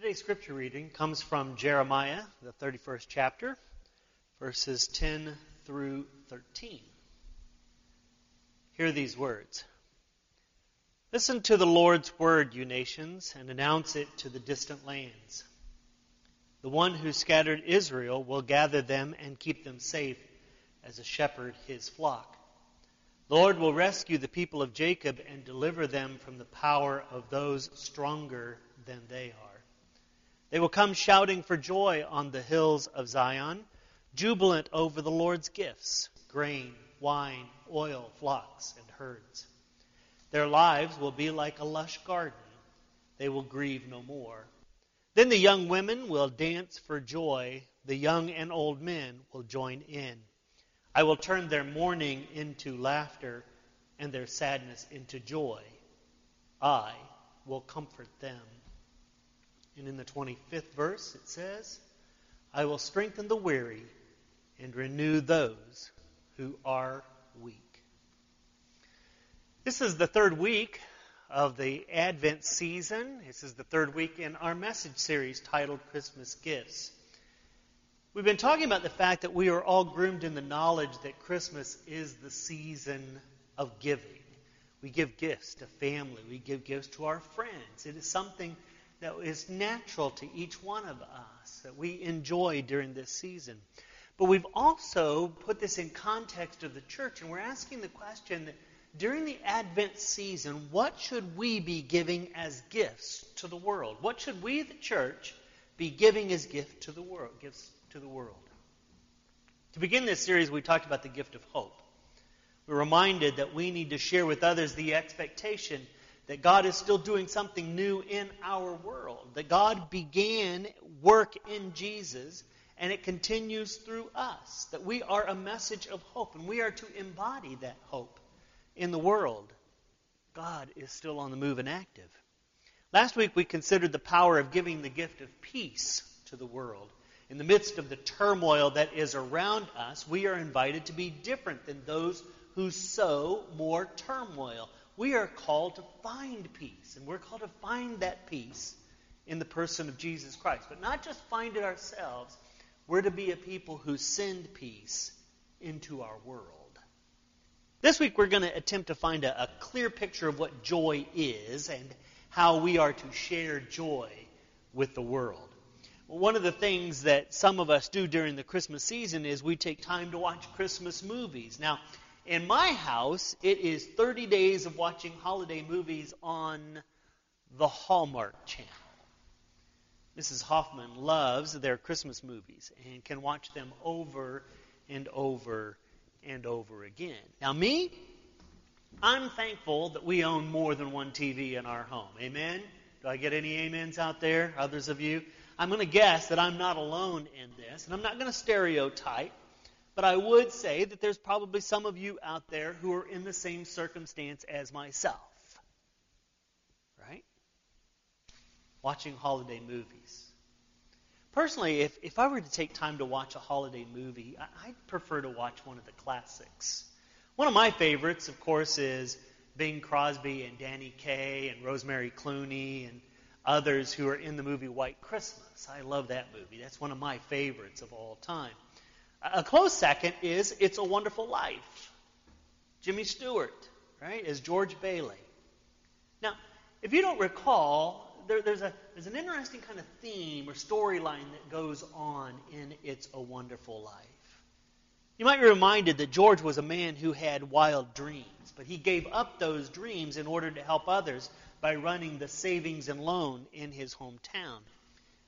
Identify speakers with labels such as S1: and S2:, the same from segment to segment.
S1: Today's scripture reading comes from Jeremiah, the 31st chapter, verses 10 through 13. Hear these words Listen to the Lord's word, you nations, and announce it to the distant lands. The one who scattered Israel will gather them and keep them safe as a shepherd his flock. The Lord will rescue the people of Jacob and deliver them from the power of those stronger than they are. They will come shouting for joy on the hills of Zion, jubilant over the Lord's gifts grain, wine, oil, flocks, and herds. Their lives will be like a lush garden. They will grieve no more. Then the young women will dance for joy. The young and old men will join in. I will turn their mourning into laughter and their sadness into joy. I will comfort them. And in the 25th verse it says, I will strengthen the weary and renew those who are weak. This is the third week of the Advent season. This is the third week in our message series titled Christmas Gifts. We've been talking about the fact that we are all groomed in the knowledge that Christmas is the season of giving. We give gifts to family, we give gifts to our friends. It is something that is natural to each one of us that we enjoy during this season. But we've also put this in context of the church, and we're asking the question that during the Advent season, what should we be giving as gifts to the world? What should we, the church, be giving as gift to the world, gifts to the world? To begin this series, we talked about the gift of hope. We're reminded that we need to share with others the expectation that God is still doing something new in our world, that God began work in Jesus and it continues through us, that we are a message of hope and we are to embody that hope in the world, God is still on the move and active. Last week we considered the power of giving the gift of peace to the world. In the midst of the turmoil that is around us, we are invited to be different than those who sow more turmoil. We are called to find peace, and we're called to find that peace in the person of Jesus Christ. But not just find it ourselves, we're to be a people who send peace into our world. This week we're going to attempt to find a, a, clear picture of what joy is and how we are to share joy with the world. One of the things that some of us do during the Christmas season is we take time to watch Christmas movies. Now, in my house, it is 30 days of watching holiday movies on the Hallmark Channel. Mrs. Hoffman loves their Christmas movies and can watch them over and over and over again. Now, me, I'm thankful that we own more than one TV in our home. Amen? Do I get any amens out there? Others of you? I'm going to guess that I'm not alone in this, and I'm not going to stereotype, but I would say that there's probably some of you out there who are in the same circumstance as myself. Right? Watching holiday movies. Personally, if, if I were to take time to watch a holiday movie, I, I'd prefer to watch one of the classics. One of my favorites, of course, is Bing Crosby and Danny Kaye and Rosemary Clooney and others who are in the movie White Christmas. I love that movie. That's one of my favorites of all time. A close second is It's a Wonderful Life. Jimmy Stewart, right, as George Bailey. Now, if you don't recall, there, there's, a, there's an interesting kind of theme or storyline that goes on in It's a Wonderful Life. You might be reminded that George was a man who had wild dreams, but he gave up those dreams in order to help others by running the savings and loan in his hometown.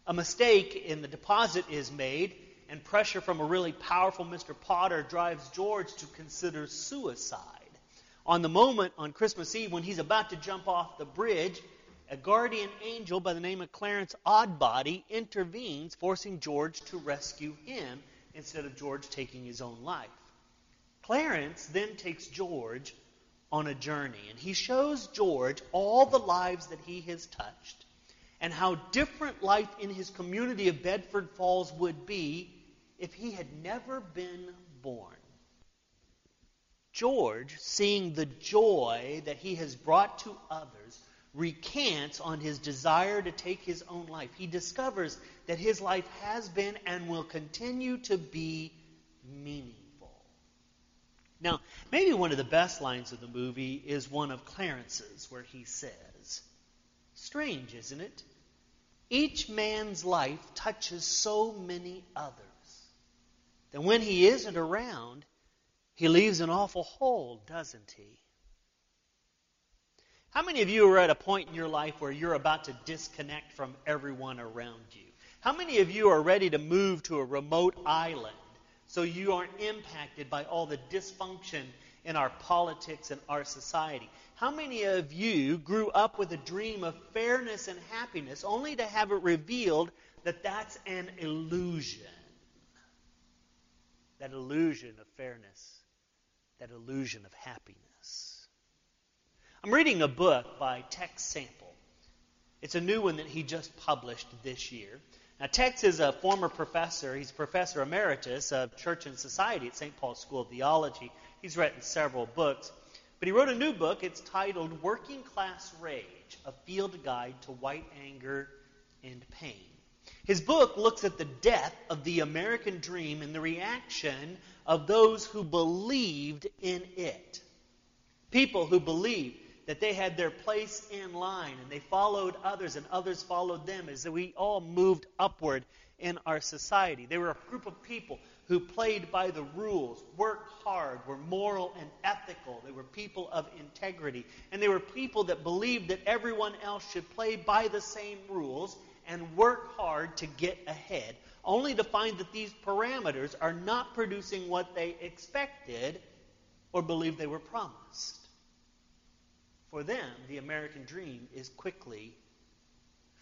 S1: A mistake in the deposit is made, and pressure from a really powerful Mr. Potter drives George to consider suicide. On the moment on Christmas Eve when he's about to jump off the bridge, a guardian angel by the name of Clarence Odbody intervenes, forcing George to rescue him instead of George taking his own life. Clarence then takes George on a journey, and he shows George all the lives that he has touched and how different life in his community of Bedford Falls would be if he had never been born. George, seeing the joy that he has brought to others, recants on his desire to take his own life. He discovers that his life has been and will continue to be meaningful. Now, maybe one of the best lines of the movie is one of Clarence's, where he says, Strange, isn't it? Each man's life touches so many others that when he isn't around, he leaves an awful hole, doesn't he? How many of you are at a point in your life where you're about to disconnect from everyone around you? How many of you are ready to move to a remote island so you aren't impacted by all the dysfunction in our politics and our society? How many of you grew up with a dream of fairness and happiness only to have it revealed that that's an illusion? That illusion of fairness, that illusion of happiness. I'm reading a book by Tex Sample. It's a new one that he just published this year. Now, Tex is a former professor. He's professor emeritus of Church and Society at St. Paul's School of Theology. He's written several books. But he wrote a new book. It's titled Working Class Rage A Field Guide to White Anger and Pain. His book looks at the death of the American dream and the reaction of those who believed in it. People who believed that they had their place in line and they followed others and others followed them as we all moved upward in our society. They were a group of people who played by the rules, worked hard, were moral and ethical. They were people of integrity. And they were people that believed that everyone else should play by the same rules and work hard to get ahead, only to find that these parameters are not producing what they expected or believed they were promised. For them, the American dream is quickly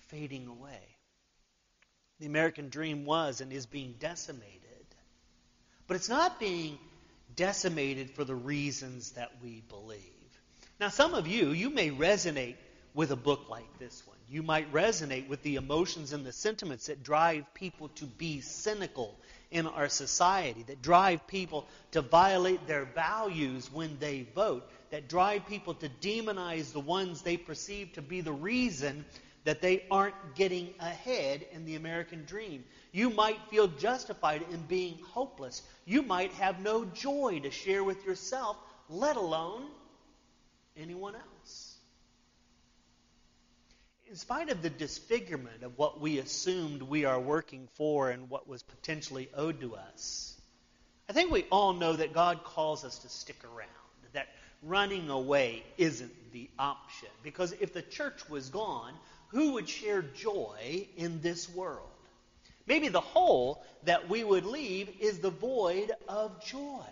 S1: fading away. The American dream was and is being decimated. But it's not being decimated for the reasons that we believe. Now, some of you, you may resonate with a book like this one. You might resonate with the emotions and the sentiments that drive people to be cynical in our society, that drive people to violate their values when they vote, that drive people to demonize the ones they perceive to be the reason that they aren't getting ahead in the American dream. You might feel justified in being hopeless. You might have no joy to share with yourself, let alone anyone else. In spite of the disfigurement of what we assumed we are working for and what was potentially owed to us, I think we all know that God calls us to stick around, that running away isn't the option. Because if the church was gone, who would share joy in this world? Maybe the hole that we would leave is the void of joy.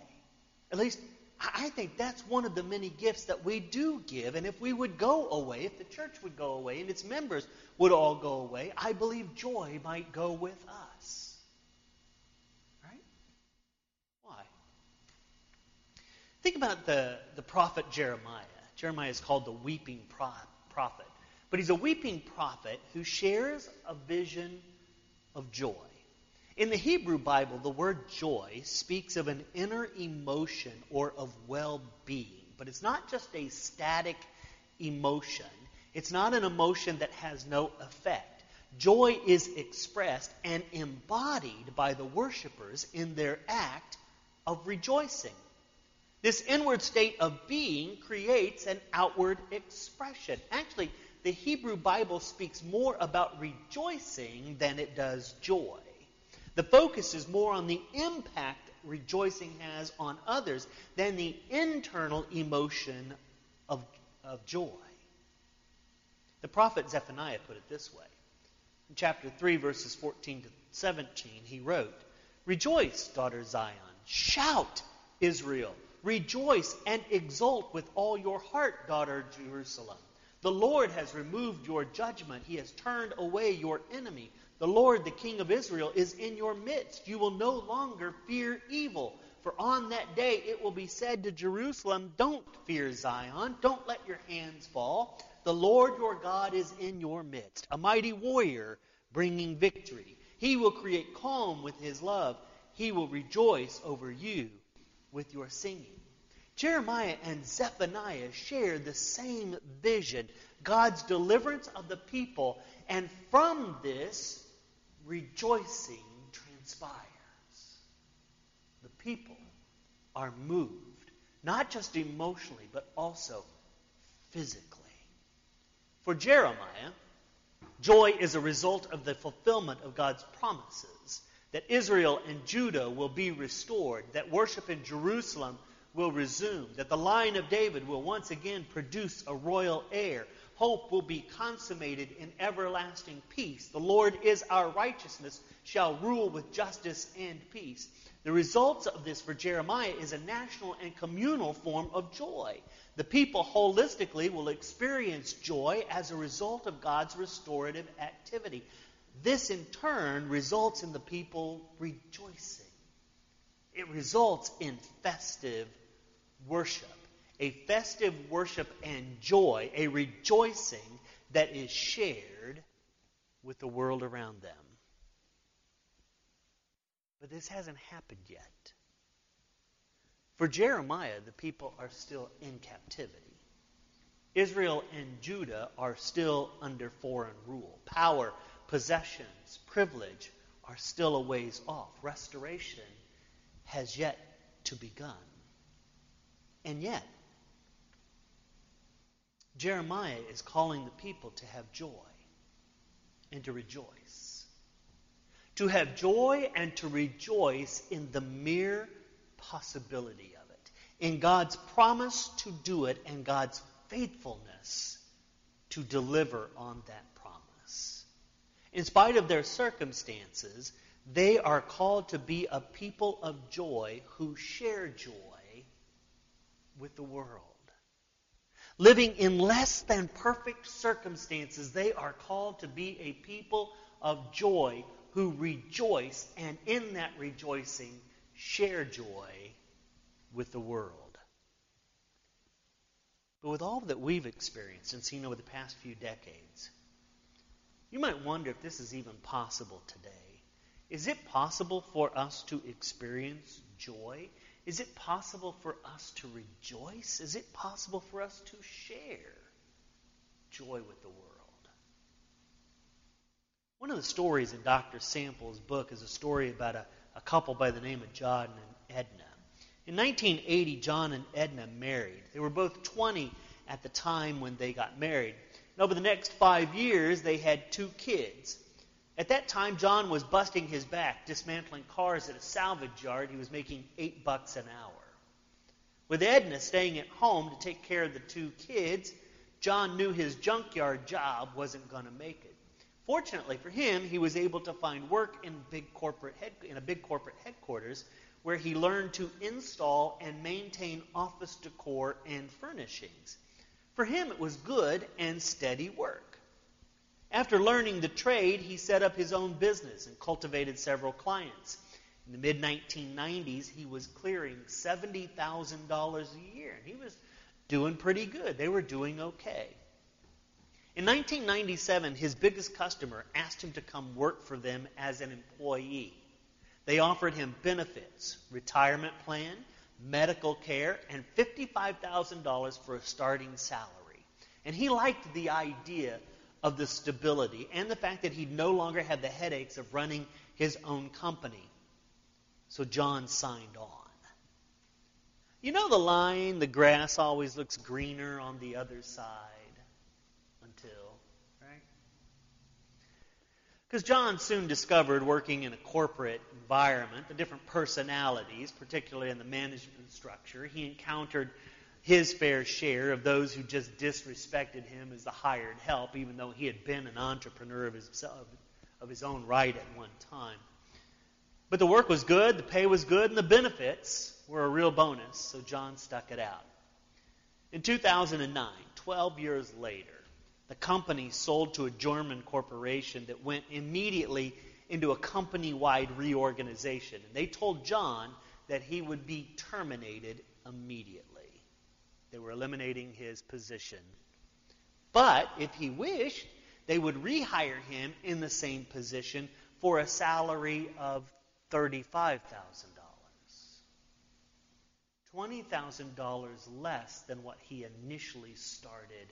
S1: At least, I think that's one of the many gifts that we do give. And if we would go away, if the church would go away and its members would all go away, I believe joy might go with us. Right? Why? Think about the, the prophet Jeremiah. Jeremiah is called the weeping prophet. But he's a weeping prophet who shares a vision of joy. In the Hebrew Bible, the word joy speaks of an inner emotion or of well being. But it's not just a static emotion, it's not an emotion that has no effect. Joy is expressed and embodied by the worshippers in their act of rejoicing. This inward state of being creates an outward expression. Actually, the Hebrew Bible speaks more about rejoicing than it does joy. The focus is more on the impact rejoicing has on others than the internal emotion of, of joy. The prophet Zephaniah put it this way. In chapter 3, verses 14 to 17, he wrote, Rejoice, daughter Zion. Shout, Israel. Rejoice and exult with all your heart, daughter Jerusalem. The Lord has removed your judgment. He has turned away your enemy. The Lord, the King of Israel, is in your midst. You will no longer fear evil. For on that day it will be said to Jerusalem, Don't fear Zion. Don't let your hands fall. The Lord your God is in your midst, a mighty warrior bringing victory. He will create calm with his love. He will rejoice over you with your singing. Jeremiah and Zephaniah share the same vision God's deliverance of the people, and from this, rejoicing transpires. The people are moved, not just emotionally, but also physically. For Jeremiah, joy is a result of the fulfillment of God's promises that Israel and Judah will be restored, that worship in Jerusalem will resume, that the line of David will once again produce a royal heir. Hope will be consummated in everlasting peace. The Lord is our righteousness, shall rule with justice and peace. The results of this for Jeremiah is a national and communal form of joy. The people holistically will experience joy as a result of God's restorative activity. This in turn results in the people rejoicing. It results in festive worship. A festive worship and joy, a rejoicing that is shared with the world around them. But this hasn't happened yet. For Jeremiah, the people are still in captivity. Israel and Judah are still under foreign rule. Power, possessions, privilege are still a ways off. Restoration has yet to begun. And yet, Jeremiah is calling the people to have joy and to rejoice. To have joy and to rejoice in the mere possibility of it, in God's promise to do it, and God's faithfulness to deliver on that promise. In spite of their circumstances, they are called to be a people of joy who share joy with the world. Living in less than perfect circumstances, they are called to be a people of joy who rejoice and in that rejoicing share joy with the world. But with all that we've experienced and seen over the past few decades, you might wonder if this is even possible today. Is it possible for us to experience joy? Is it possible for us to rejoice? Is it possible for us to share joy with the world? One of the stories in Dr. Sample's book is a story about a, a couple by the name of John and Edna. In 1980, John and Edna married. They were both 20 at the time when they got married. And over the next five years, they had two kids. At that time, John was busting his back, dismantling cars at a salvage yard. He was making eight bucks an hour. With Edna staying at home to take care of the two kids, John knew his junkyard job wasn't going to make it. Fortunately for him, he was able to find work in, big corporate head, in a big corporate headquarters where he learned to install and maintain office decor and furnishings. For him, it was good and steady work. After learning the trade, he set up his own business and cultivated several clients. In the mid 1990s, he was clearing $70,000 a year, and he was doing pretty good. They were doing okay. In 1997, his biggest customer asked him to come work for them as an employee. They offered him benefits, retirement plan, medical care, and $55,000 for a starting salary. And he liked the idea of the stability and the fact that he no longer had the headaches of running his own company. So John signed on. You know the line, the grass always looks greener on the other side until, right? Because John soon discovered working in a corporate environment, the different personalities, particularly in the management structure, he encountered his fair share of those who just disrespected him as the hired help, even though he had been an entrepreneur of his, of his own right at one time. But the work was good, the pay was good, and the benefits were a real bonus, so John stuck it out. In 2009, 12 years later, the company sold to a German corporation that went immediately into a company wide reorganization. And they told John that he would be terminated immediately. They were eliminating his position. But if he wished, they would rehire him in the same position for a salary of $35,000. $20,000 less than what he initially started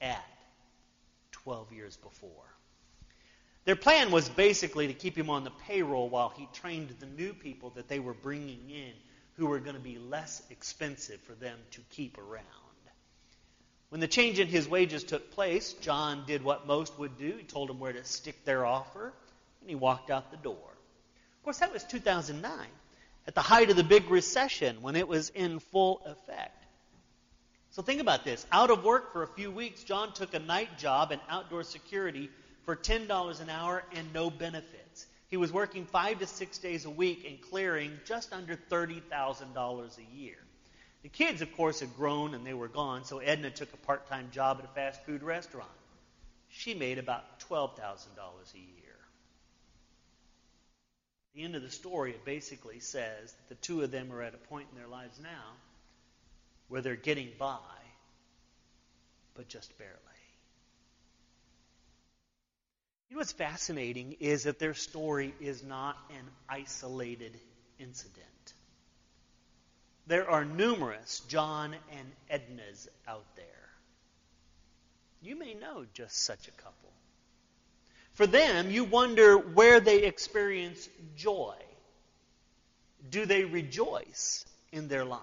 S1: at 12 years before. Their plan was basically to keep him on the payroll while he trained the new people that they were bringing in who were going to be less expensive for them to keep around. When the change in his wages took place, John did what most would do. He told them where to stick their offer, and he walked out the door. Of course, that was 2009, at the height of the big recession when it was in full effect. So think about this. Out of work for a few weeks, John took a night job in outdoor security for $10 an hour and no benefits. He was working five to six days a week and clearing just under $30,000 a year. The kids, of course, had grown and they were gone, so Edna took a part time job at a fast food restaurant. She made about $12,000 a year. The end of the story, basically says that the two of them are at a point in their lives now where they're getting by, but just barely. You know what's fascinating is that their story is not an isolated incident. There are numerous John and Ednas out there. You may know just such a couple. For them, you wonder where they experience joy. Do they rejoice in their lives?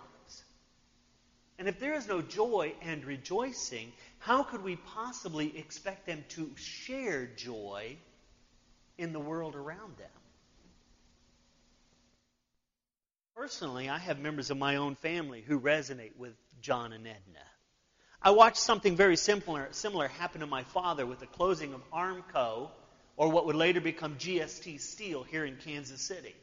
S1: And if there is no joy and rejoicing, how could we possibly expect them to share joy in the world around them? Personally, I have members of my own family who resonate with John and Edna. I watched something very similar, similar happen to my father with the closing of Armco, or what would later become GST Steel here in Kansas City.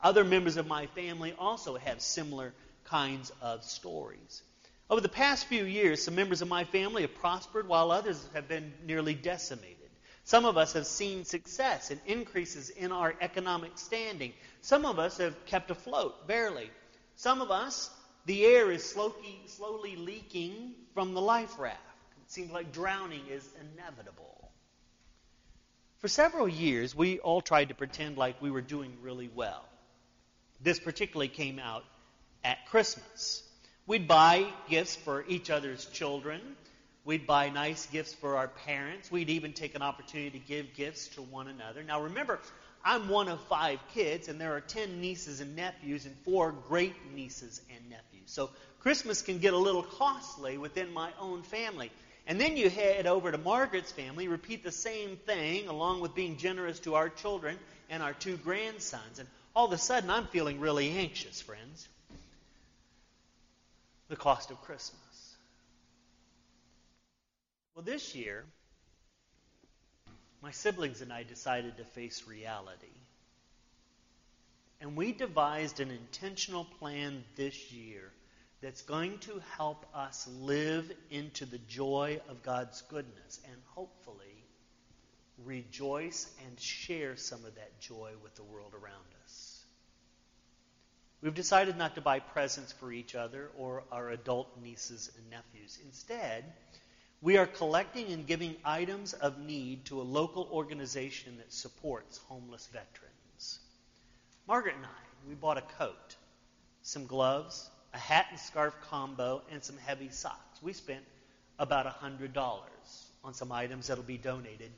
S1: Other members of my family also have similar kinds of stories. Over the past few years, some members of my family have prospered while others have been nearly decimated. Some of us have seen success and increases in our economic standing. Some of us have kept afloat, barely. Some of us, the air is slowly, slowly leaking from the life raft. It seems like drowning is inevitable. For several years, we all tried to pretend like we were doing really well. This particularly came out at Christmas. We'd buy gifts for each other's children. We'd buy nice gifts for our parents. We'd even take an opportunity to give gifts to one another. Now remember, I'm one of five kids, and there are ten nieces and nephews and four great nieces and nephews. So Christmas can get a little costly within my own family. And then you head over to Margaret's family, repeat the same thing, along with being generous to our children and our two grandsons. And all of a sudden, I'm feeling really anxious, friends the cost of Christmas. Well, this year, my siblings and I decided to face reality. And we devised an intentional plan this year that's going to help us live into the joy of God's goodness and hopefully rejoice and share some of that joy with the world around us. We've decided not to buy presents for each other or our adult nieces and nephews. Instead, we are collecting and giving items of need to a local organization that supports homeless veterans. Margaret and I, we bought a coat, some gloves, a hat and scarf combo, and some heavy socks. We spent about $100 on some items that'll be donated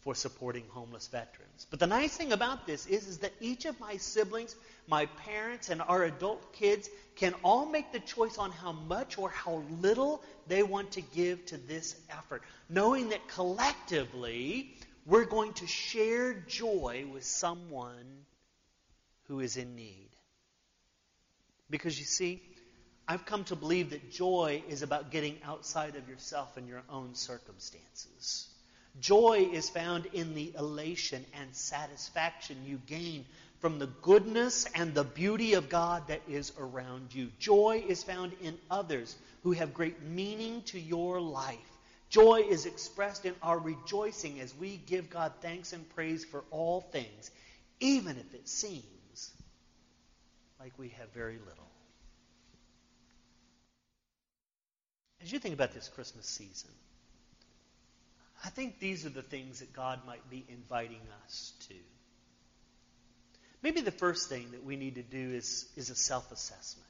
S1: for supporting homeless veterans. But the nice thing about this is, is that each of my siblings, my parents, and our adult kids can all make the choice on how much or how little they want to give to this effort, knowing that collectively we're going to share joy with someone who is in need. Because you see, I've come to believe that joy is about getting outside of yourself and your own circumstances. Joy is found in the elation and satisfaction you gain from the goodness and the beauty of God that is around you. Joy is found in others who have great meaning to your life. Joy is expressed in our rejoicing as we give God thanks and praise for all things, even if it seems like we have very little. As you think about this Christmas season, I think these are the things that God might be inviting us to. Maybe the first thing that we need to do is, is a self assessment.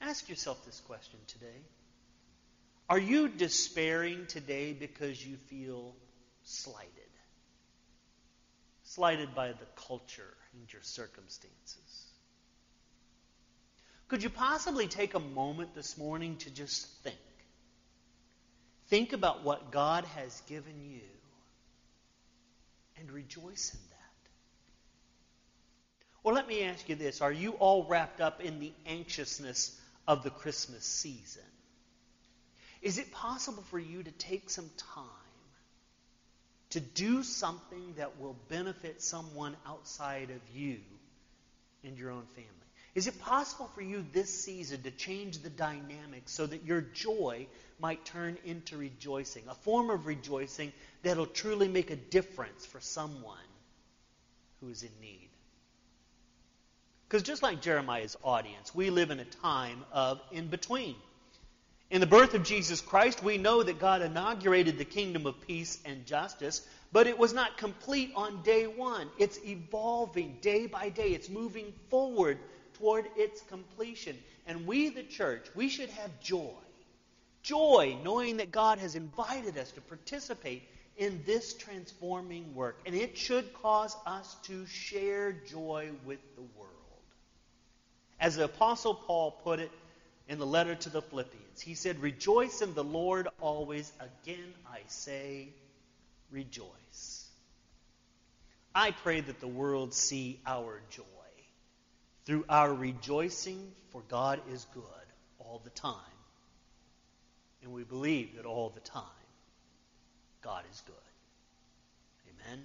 S1: Ask yourself this question today. Are you despairing today because you feel slighted? Slighted by the culture and your circumstances? Could you possibly take a moment this morning to just think? Think about what God has given you and rejoice in that. Or let me ask you this Are you all wrapped up in the anxiousness of the Christmas season? Is it possible for you to take some time to do something that will benefit someone outside of you and your own family? Is it possible for you this season to change the dynamic so that your joy might turn into rejoicing, a form of rejoicing that'll truly make a difference for someone who is in need? Because just like Jeremiah's audience, we live in a time of in between. In the birth of Jesus Christ, we know that God inaugurated the kingdom of peace and justice, but it was not complete on day one. It's evolving day by day, it's moving forward toward its completion. And we, the church, we should have joy. Joy, knowing that God has invited us to participate in this transforming work. And it should cause us to share joy with the world. As the Apostle Paul put it in the letter to the Philippians, he said, Rejoice in the Lord always. Again, I say, rejoice. I pray that the world see our joy through our rejoicing, for God is good all the time. And we believe that all the time, God is good. Amen.